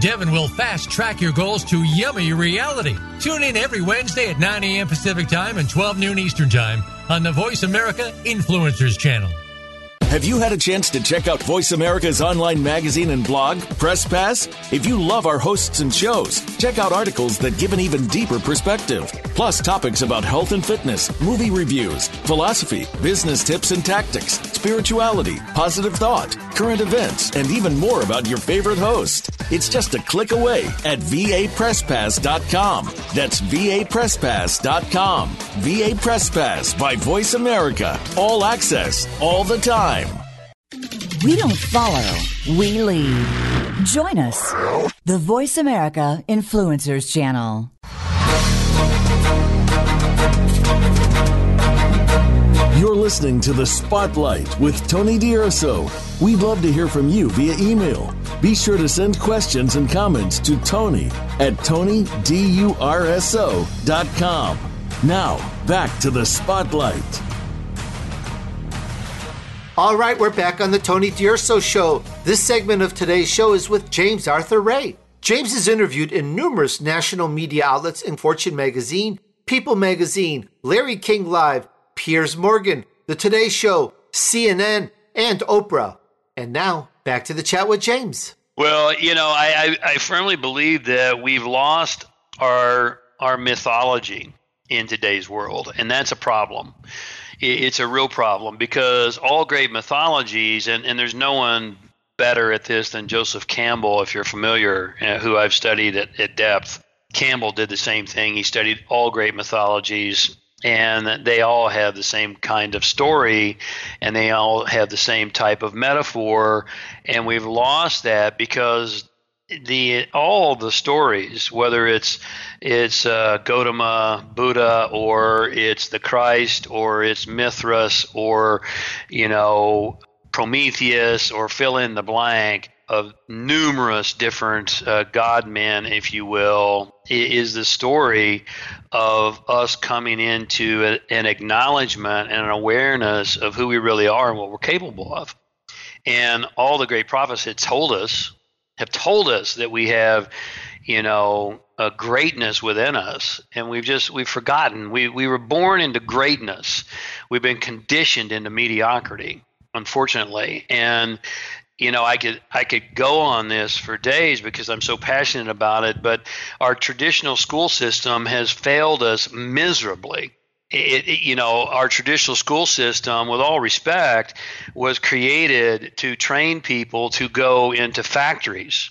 K: Devin will fast track your goals to yummy reality. Tune in every Wednesday at 9 a.m. Pacific Time and 12 noon Eastern Time on the Voice America Influencers Channel.
A: Have you had a chance to check out Voice America's online magazine and blog, Press Pass? If you love our hosts and shows, check out articles that give an even deeper perspective. Plus, topics about health and fitness, movie reviews, philosophy, business tips and tactics, spirituality, positive thought, current events, and even more about your favorite host. It's just a click away at vapresspass.com. That's vapresspass.com. VA Press Pass by Voice America. All access, all the time.
D: We don't follow, we lead. Join us, the Voice America Influencers Channel.
A: Listening to The Spotlight with Tony D'Urso. We'd love to hear from you via email. Be sure to send questions and comments to Tony at TonyDURSO.com. Now, back to The Spotlight.
B: All right, we're back on the Tony D'Urso Show. This segment of today's show is with James Arthur Ray. James is interviewed in numerous national media outlets in Fortune magazine, People magazine, Larry King Live, Piers Morgan, The Today Show, CNN, and Oprah. And now, back to the chat with James.
H: Well, you know, I, I, I firmly believe that we've lost our our mythology in today's world, and that's a problem. It's a real problem because all great mythologies, and, and there's no one better at this than Joseph Campbell, if you're familiar, who I've studied at, at depth. Campbell did the same thing. He studied all great mythologies and they all have the same kind of story and they all have the same type of metaphor. And we've lost that because the all the stories, whether it's it's uh, Gautama Buddha or it's the Christ or it's Mithras or you know Prometheus or fill in the blank of numerous different uh, God men, if you will, is the story of us coming into a, an acknowledgement and an awareness of who we really are and what we're capable of. And all the great prophets had told us have told us that we have, you know, a greatness within us, and we've just we've forgotten. We we were born into greatness. We've been conditioned into mediocrity, unfortunately, and you know i could i could go on this for days because i'm so passionate about it but our traditional school system has failed us miserably. It, it, you know, our traditional school system, with all respect, was created to train people to go into factories,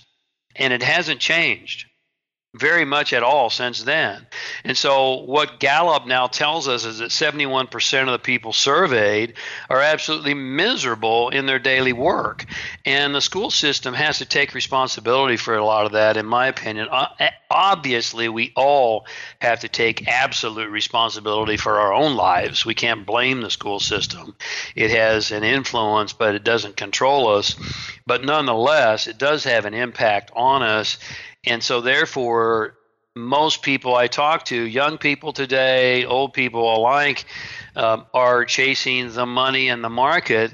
H: and it hasn't changed very much at all since then. And so, what Gallup now tells us is that 71% of the people surveyed are absolutely miserable in their daily work. And the school system has to take responsibility for a lot of that, in my opinion. Uh, eh, obviously, we all have to take absolute responsibility for our own lives. We can't blame the school system. It has an influence, but it doesn't control us. But nonetheless, it does have an impact on us and so, therefore, most people I talk to, young people today, old people alike, uh, are chasing the money and the market,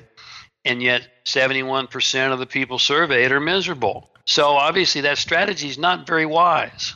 H: and yet 71% of the people surveyed are miserable. So, obviously, that strategy is not very wise.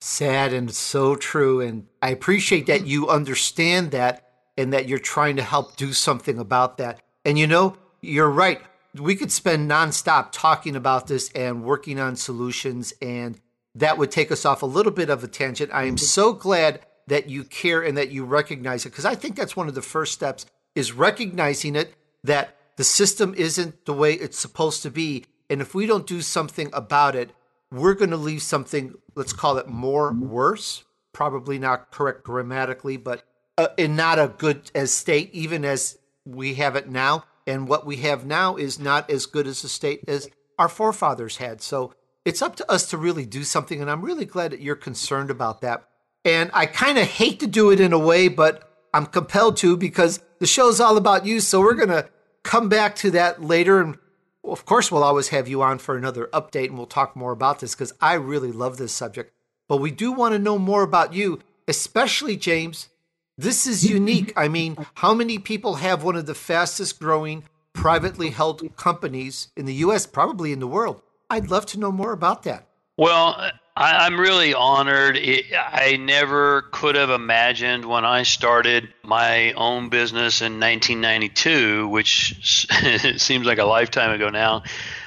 B: Sad and so true. And I appreciate that you understand that and that you're trying to help do something about that. And you know, you're right we could spend nonstop talking about this and working on solutions, and that would take us off a little bit of a tangent. I am mm-hmm. so glad that you care and that you recognize it because I think that's one of the first steps is recognizing it that the system isn't the way it's supposed to be, and if we don't do something about it, we're going to leave something. Let's call it more worse. Probably not correct grammatically, but uh, in not a good as state, even as we have it now and what we have now is not as good as a state as our forefathers had. So it's up to us to really do something. And I'm really glad that you're concerned about that. And I kind of hate to do it in a way, but I'm compelled to because the show's all about you. So we're going to come back to that later. And of course, we'll always have you on for another update and we'll talk more about this because I really love this subject. But we do want to know more about you, especially James, this is unique. I mean, how many people have one of the fastest growing privately held companies in the US, probably in the world? I'd love to know more about that.
H: Well, I, am really honored. I never could have imagined when I started my own business in 1992, which seems like a lifetime ago now,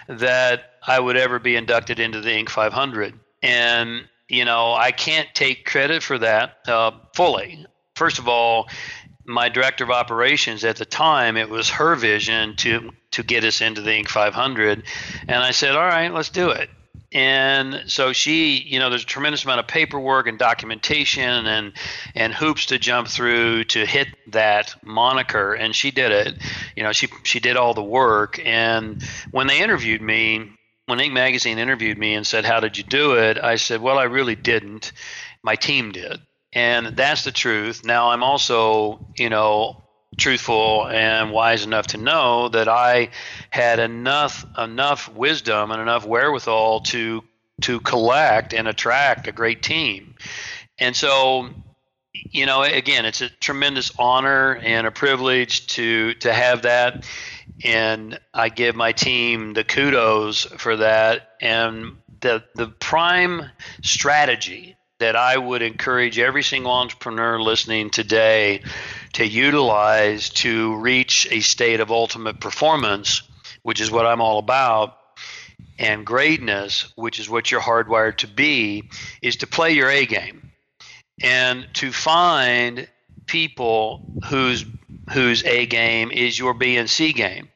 H: that I would ever be inducted into the Inc. 500. And you know, I can't take credit for that uh, fully first of all, my director of operations at the time, it was her vision to to get us into the Inc. 500, and I said, "All right, let's do it." And so she, you know, there's a tremendous amount of paperwork and documentation and and hoops to jump through to hit that moniker, and she did it. You know, she she did all the work, and when they interviewed me, when Inc. magazine interviewed me and said, "How did you do it?" I said, "Well, I really didn't. My team did." And that's the truth. Now I'm also, you know, truthful and wise enough to know that I had enough enough wisdom and enough wherewithal to to collect and attract a great team. And so, you know, again, it's a tremendous honor and a privilege to to have that and I give my team the kudos for that and the the prime strategy that I would encourage every single entrepreneur listening today to utilize to reach a state of ultimate performance, which is what I'm all about, and greatness, which is what you're hardwired to be, is to play your A game and to find people whose whose A game is your B and C game.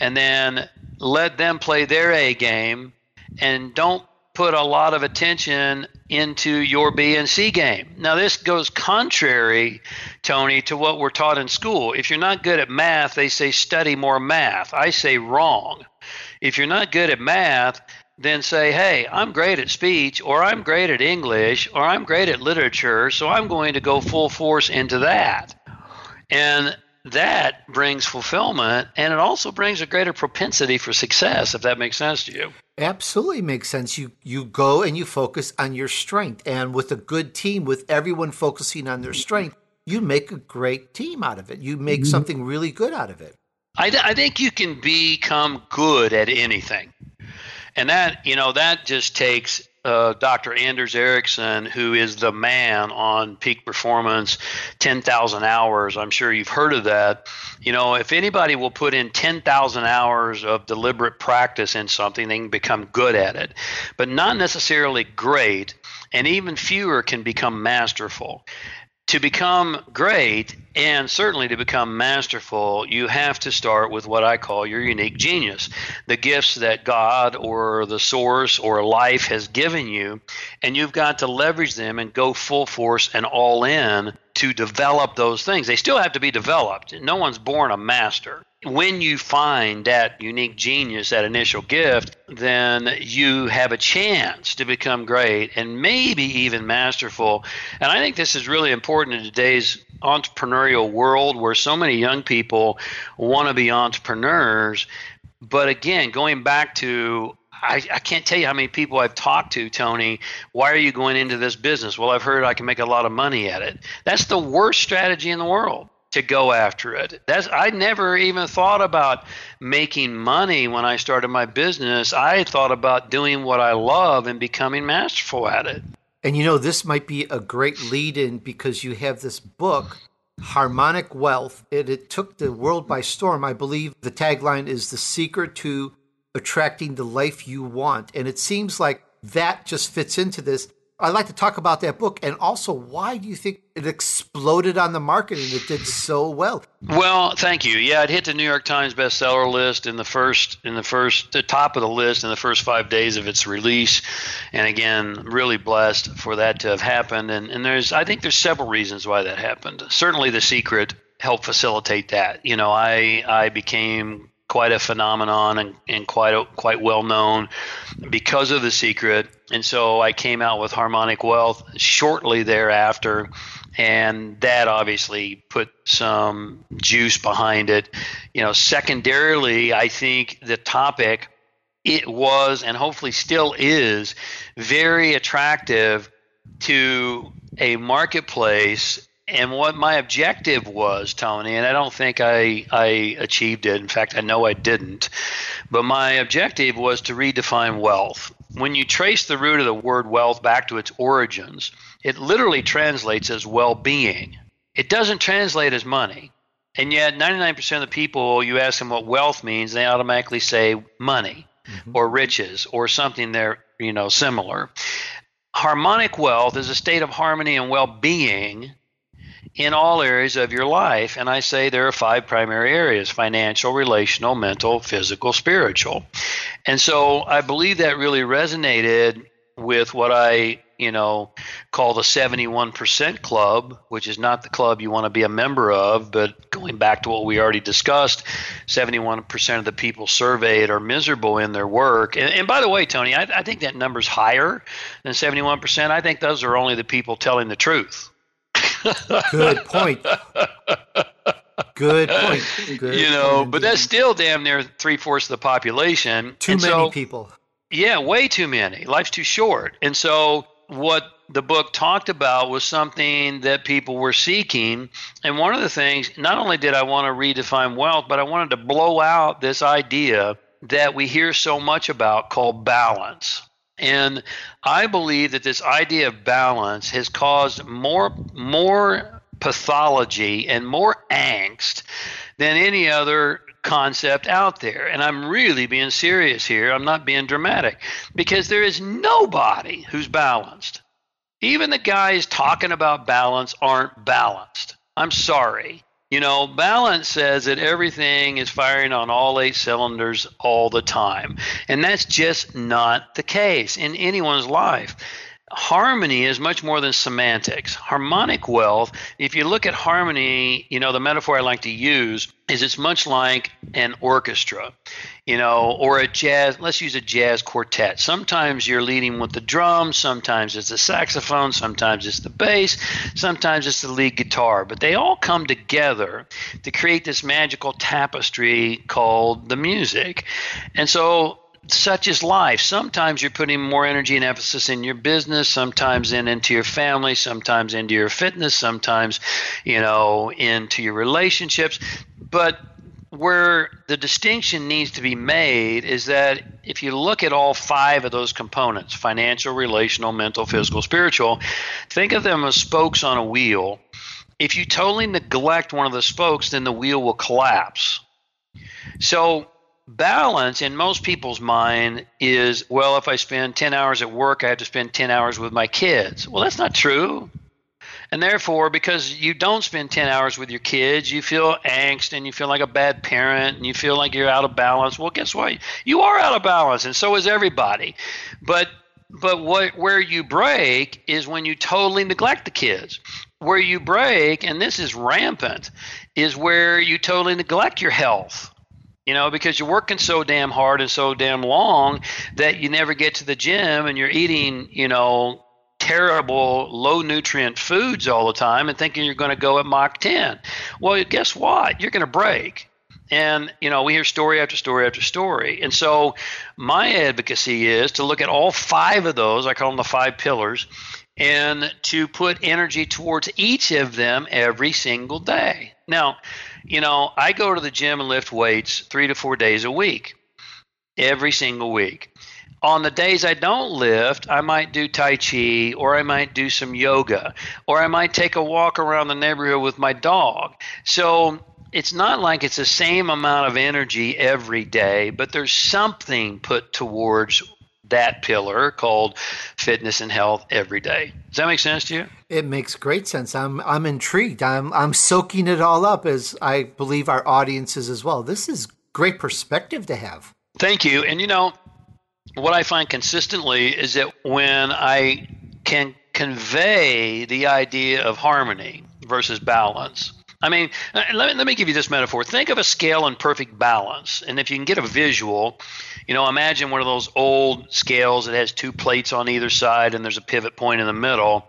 H: And then let them play their A game and don't put a lot of attention into your B and C game. Now, this goes contrary, Tony, to what we're taught in school. If you're not good at math, they say study more math. I say wrong. If you're not good at math, then say, hey, I'm great at speech, or I'm great at English, or I'm great at literature, so I'm going to go full force into that. And that brings fulfillment and it also brings a greater propensity for success, if that makes sense to you.
B: Absolutely makes sense. You you go and you focus on your strength. And with a good team, with everyone focusing on their strength, you make a great team out of it. You make mm-hmm. something really good out of it.
H: I, th- I think you can become good at anything. And that, you know, that just takes uh, Dr. Anders Ericsson, who is the man on peak performance, 10,000 hours. I'm sure you've heard of that. You know, if anybody will put in 10,000 hours of deliberate practice in something, they can become good at it, but not necessarily great. And even fewer can become masterful to become great and certainly to become masterful, you have to start with what I call your unique genius the gifts that God or the source or life has given you. And you've got to leverage them and go full force and all in to develop those things. They still have to be developed. No one's born a master when you find that unique genius, that initial gift, then you have a chance to become great and maybe even masterful. And I think this is really important in today's entrepreneurial world where so many young people want to be entrepreneurs. But again, going back to I, I, can't tell you how many people I've talked to, Tony. Why are you going into this business? Well, I've heard I can make a lot of money at it. That's the worst strategy in the world to go after it. That's I never even thought about making money when I started my business. I thought about doing what I love and becoming masterful at it.
B: And you know, this might be a great lead in because you have this book, Harmonic Wealth. It, it took the world by storm. I believe the tagline is the secret to attracting the life you want. And it seems like that just fits into this. I'd like to talk about that book and also why do you think it exploded on the market and it did so well?
H: Well, thank you. Yeah, it hit the New York Times bestseller list in the first in the first the top of the list in the first 5 days of its release. And again, really blessed for that to have happened and and there's I think there's several reasons why that happened. Certainly the secret helped facilitate that. You know, I I became quite a phenomenon and, and quite a, quite well known because of the secret. And so I came out with Harmonic Wealth shortly thereafter, and that obviously put some juice behind it. You know, secondarily, I think the topic it was and hopefully still is very attractive to a marketplace and what my objective was, Tony, and I don't think I, I achieved it. In fact, I know I didn't. But my objective was to redefine wealth. When you trace the root of the word wealth back to its origins, it literally translates as well being. It doesn't translate as money. And yet, 99% of the people, you ask them what wealth means, they automatically say money mm-hmm. or riches or something there, you know, similar. Harmonic wealth is a state of harmony and well being in all areas of your life. And I say there are five primary areas financial, relational, mental, physical, spiritual. And so I believe that really resonated with what I, you know, call the 71% club, which is not the club you want to be a member of, but going back to what we already discussed, 71% of the people surveyed are miserable in their work. And, and by the way, Tony, I, I think that number's higher than 71%. I think those are only the people telling the truth.
B: Good point. Good point. Good
H: you know, point but that's still damn near three fourths of the population.
B: Too and many so, people.
H: Yeah, way too many. Life's too short. And so, what the book talked about was something that people were seeking. And one of the things, not only did I want to redefine wealth, but I wanted to blow out this idea that we hear so much about called balance. And I believe that this idea of balance has caused more more pathology and more angst than any other concept out there. And I'm really being serious here. I'm not being dramatic because there is nobody who's balanced. Even the guys talking about balance aren't balanced. I'm sorry. You know, balance says that everything is firing on all eight cylinders all the time. And that's just not the case in anyone's life. Harmony is much more than semantics. Harmonic wealth, if you look at harmony, you know, the metaphor I like to use is it's much like an orchestra, you know, or a jazz, let's use a jazz quartet. Sometimes you're leading with the drums, sometimes it's the saxophone, sometimes it's the bass, sometimes it's the lead guitar, but they all come together to create this magical tapestry called the music. And so such is life. Sometimes you're putting more energy and emphasis in your business, sometimes in into your family, sometimes into your fitness, sometimes, you know, into your relationships. But where the distinction needs to be made is that if you look at all five of those components financial, relational, mental, physical, spiritual think of them as spokes on a wheel. If you totally neglect one of the spokes, then the wheel will collapse. So, balance in most people's mind is well if i spend 10 hours at work i have to spend 10 hours with my kids. Well that's not true. And therefore because you don't spend 10 hours with your kids you feel angst and you feel like a bad parent and you feel like you're out of balance. Well guess what? You are out of balance and so is everybody. But but what where you break is when you totally neglect the kids. Where you break and this is rampant is where you totally neglect your health you know, because you're working so damn hard and so damn long that you never get to the gym and you're eating, you know, terrible low nutrient foods all the time and thinking you're going to go at Mach 10. Well, guess what? You're going to break. And, you know, we hear story after story after story. And so my advocacy is to look at all five of those, I call them the five pillars, and to put energy towards each of them every single day. Now, you know, I go to the gym and lift weights three to four days a week, every single week. On the days I don't lift, I might do Tai Chi or I might do some yoga or I might take a walk around the neighborhood with my dog. So it's not like it's the same amount of energy every day, but there's something put towards that pillar called fitness and health every day. Does that make sense to you?
B: It makes great sense. I'm I'm intrigued. I'm I'm soaking it all up as I believe our audiences as well. This is great perspective to have.
H: Thank you. And you know, what I find consistently is that when I can convey the idea of harmony versus balance, I mean, let me, let me give you this metaphor. Think of a scale in perfect balance. And if you can get a visual, you know, imagine one of those old scales that has two plates on either side and there's a pivot point in the middle.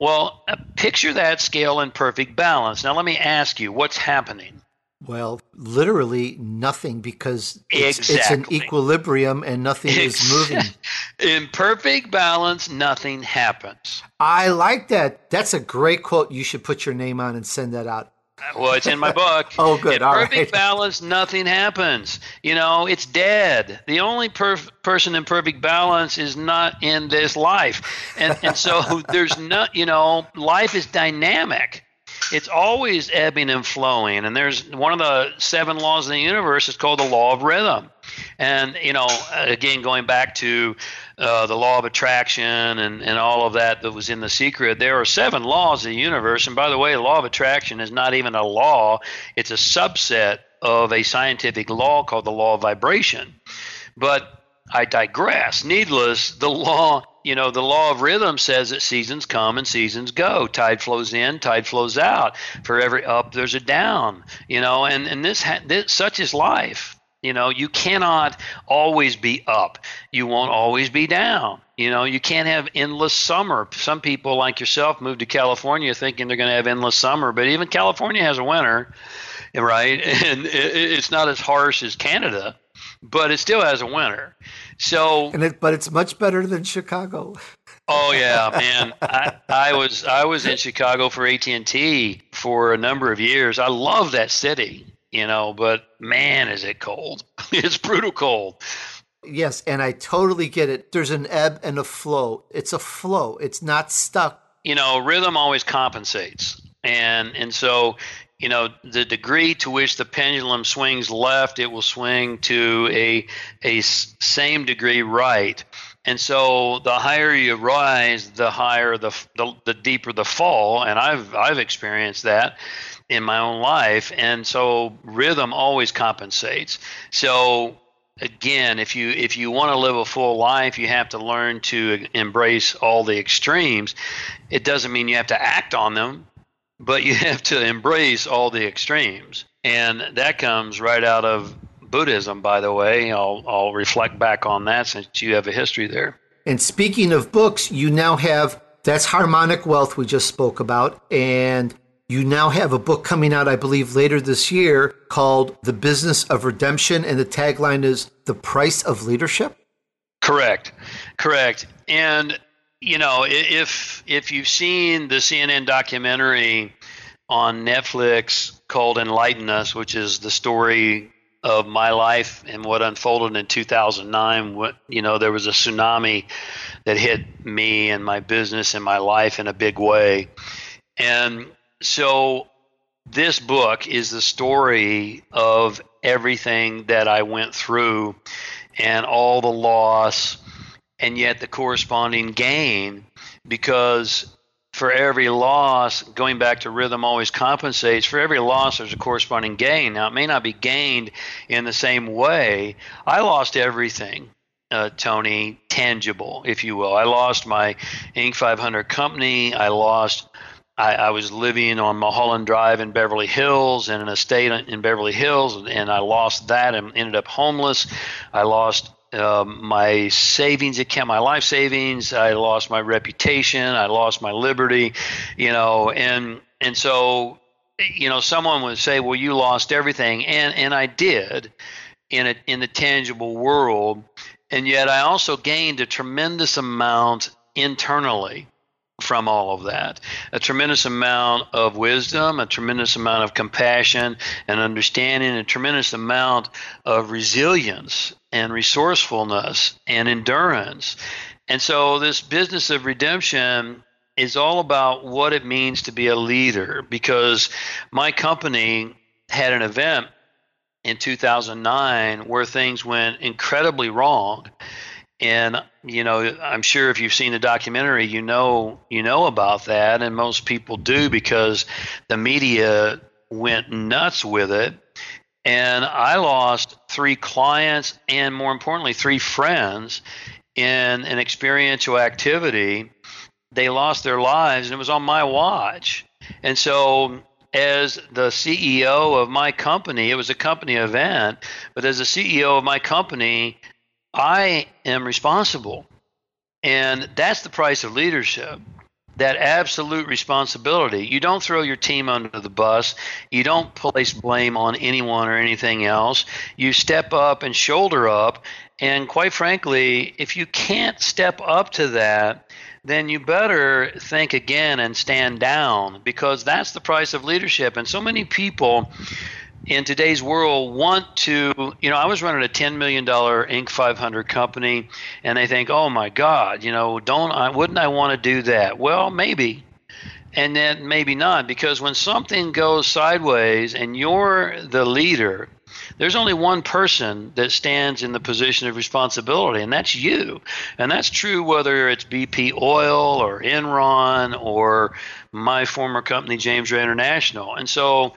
H: Well, uh, picture that scale in perfect balance. Now, let me ask you, what's happening?
B: Well, literally nothing because it's,
H: exactly.
B: it's an equilibrium and nothing is moving.
H: in perfect balance, nothing happens.
B: I like that. That's a great quote. You should put your name on and send that out.
H: Well, it's in my book.
B: oh, good.
H: In
B: All
H: perfect
B: right.
H: balance, nothing happens. You know, it's dead. The only perf- person in perfect balance is not in this life, and and so there's not. You know, life is dynamic. It's always ebbing and flowing, and there's one of the seven laws of the universe is called the law of rhythm. And you know, again, going back to uh, the law of attraction and, and all of that that was in the secret, there are seven laws of the universe. And by the way, the law of attraction is not even a law; it's a subset of a scientific law called the law of vibration. But I digress. Needless, the law, you know, the law of rhythm says that seasons come and seasons go. Tide flows in, tide flows out. For every up, there's a down. You know, and and this, ha- this such is life. You know, you cannot always be up. You won't always be down. You know, you can't have endless summer. Some people like yourself move to California thinking they're going to have endless summer, but even California has a winter, right? And it's not as harsh as Canada, but it still has a winter. So,
B: and it, but it's much better than Chicago.
H: oh yeah, man. I, I was I was in Chicago for AT and T for a number of years. I love that city, you know, but man, is it cold! it's brutal cold.
B: Yes, and I totally get it. There's an ebb and a flow. It's a flow. It's not stuck.
H: You know, rhythm always compensates, and and so you know the degree to which the pendulum swings left it will swing to a a same degree right and so the higher you rise the higher the, the the deeper the fall and i've i've experienced that in my own life and so rhythm always compensates so again, if you if you want to live a full life, you have to learn to embrace all the extremes. It doesn't mean you have to act on them, but you have to embrace all the extremes. And that comes right out of Buddhism, by the way. I'll, I'll reflect back on that since you have a history there.
B: And speaking of books, you now have that's Harmonic Wealth we just spoke about. And you now have a book coming out, I believe, later this year called The Business of Redemption. And the tagline is The Price of Leadership.
H: Correct. Correct. And you know, if if you've seen the CNN documentary on Netflix called Enlighten Us, which is the story of my life and what unfolded in 2009 what you know there was a tsunami that hit me and my business and my life in a big way and so this book is the story of everything that I went through and all the loss and yet the corresponding gain because for every loss, going back to rhythm always compensates, for every loss, there's a corresponding gain. Now, it may not be gained in the same way. I lost everything. Uh, Tony, tangible, if you will. I lost my Inc. 500 company. I lost I, I, was living on Mulholland Drive in Beverly Hills in an estate in Beverly Hills, and I lost that and ended up homeless. I lost um, my savings account, my life savings. I lost my reputation. I lost my liberty, you know, and and so you know, someone would say, "Well, you lost everything," and and I did in a, in the tangible world, and yet I also gained a tremendous amount internally from all of that. A tremendous amount of wisdom, a tremendous amount of compassion and understanding, a tremendous amount of resilience and resourcefulness and endurance. And so, this business of redemption is all about what it means to be a leader because my company had an event in 2009 where things went incredibly wrong and you know i'm sure if you've seen the documentary you know you know about that. And most people do because the media went nuts with it. And i lost three clients and more importantly three friends in an experiential activity. They lost their lives and it was on my watch. And so as the CEO of my company, it was a company event, but as the CEO of my company, I am responsible. And that's the price of leadership that absolute responsibility. You don't throw your team under the bus. You don't place blame on anyone or anything else. You step up and shoulder up. And quite frankly, if you can't step up to that, then you better think again and stand down because that's the price of leadership. And so many people in today's world want to you know i was running a $10 million inc 500 company and they think oh my god you know don't i wouldn't i want to do that well maybe and then maybe not because when something goes sideways and you're the leader there's only one person that stands in the position of responsibility, and that's you. And that's true whether it's BP Oil or Enron or my former company, James Ray International. And so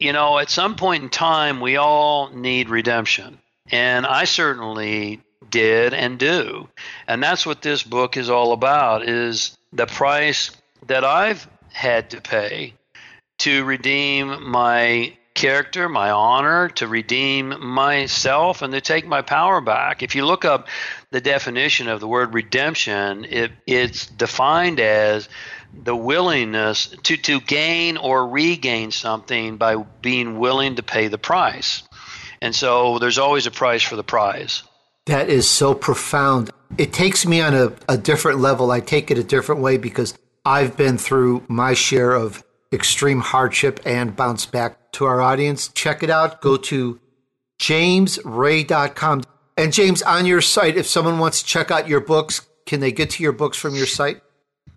H: you know, at some point in time, we all need redemption. And I certainly did and do. And that's what this book is all about is the price that I've had to pay to redeem my character, my honor, to redeem myself, and to take my power back. If you look up the definition of the word redemption, it, it's defined as the willingness to, to gain or regain something by being willing to pay the price. And so there's always a price for the prize.
B: That is so profound. It takes me on a, a different level. I take it a different way because I've been through my share of extreme hardship and bounce back. To our audience, check it out. Go to jamesray.com. And James, on your site, if someone wants to check out your books, can they get to your books from your site?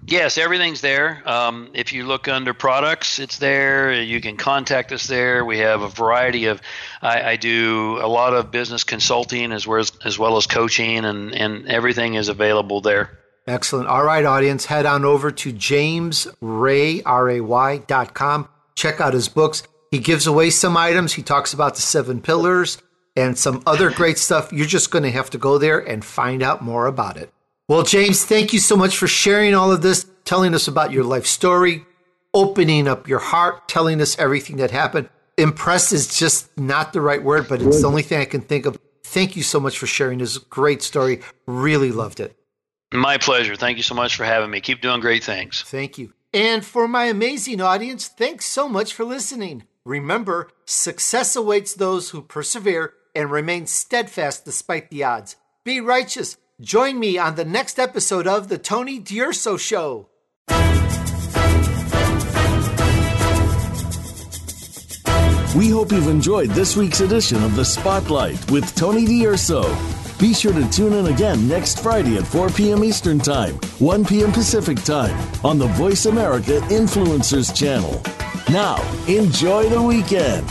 H: Yes, everything's there. Um, if you look under products, it's there. You can contact us there. We have a variety of. I, I do a lot of business consulting as well as, as well as coaching, and and everything is available there.
B: Excellent. All right, audience, head on over to jamesray.com. Check out his books. He gives away some items. He talks about the seven pillars. and some other great stuff. You're just going to have to go there and find out more about it. Well, James, thank you so much for sharing all of this, telling us about your life story, opening up your heart, telling us everything that happened. Impressed is just not the right word, but it's the only thing I can think of. Thank you so much for sharing this great story. Really loved it.
H: My pleasure. Thank you so much for having me. Keep doing great things.
B: Thank you. And for my amazing audience, thanks so much for listening. Remember, success awaits those who persevere and remain steadfast despite the odds. Be righteous. Join me on the next episode of The Tony D'Urso Show.
A: We hope you've enjoyed this week's edition of The Spotlight with Tony D'Urso. Be sure to tune in again next Friday at 4 p.m. Eastern Time, 1 p.m. Pacific Time on the Voice America Influencers channel. Now, enjoy the weekend.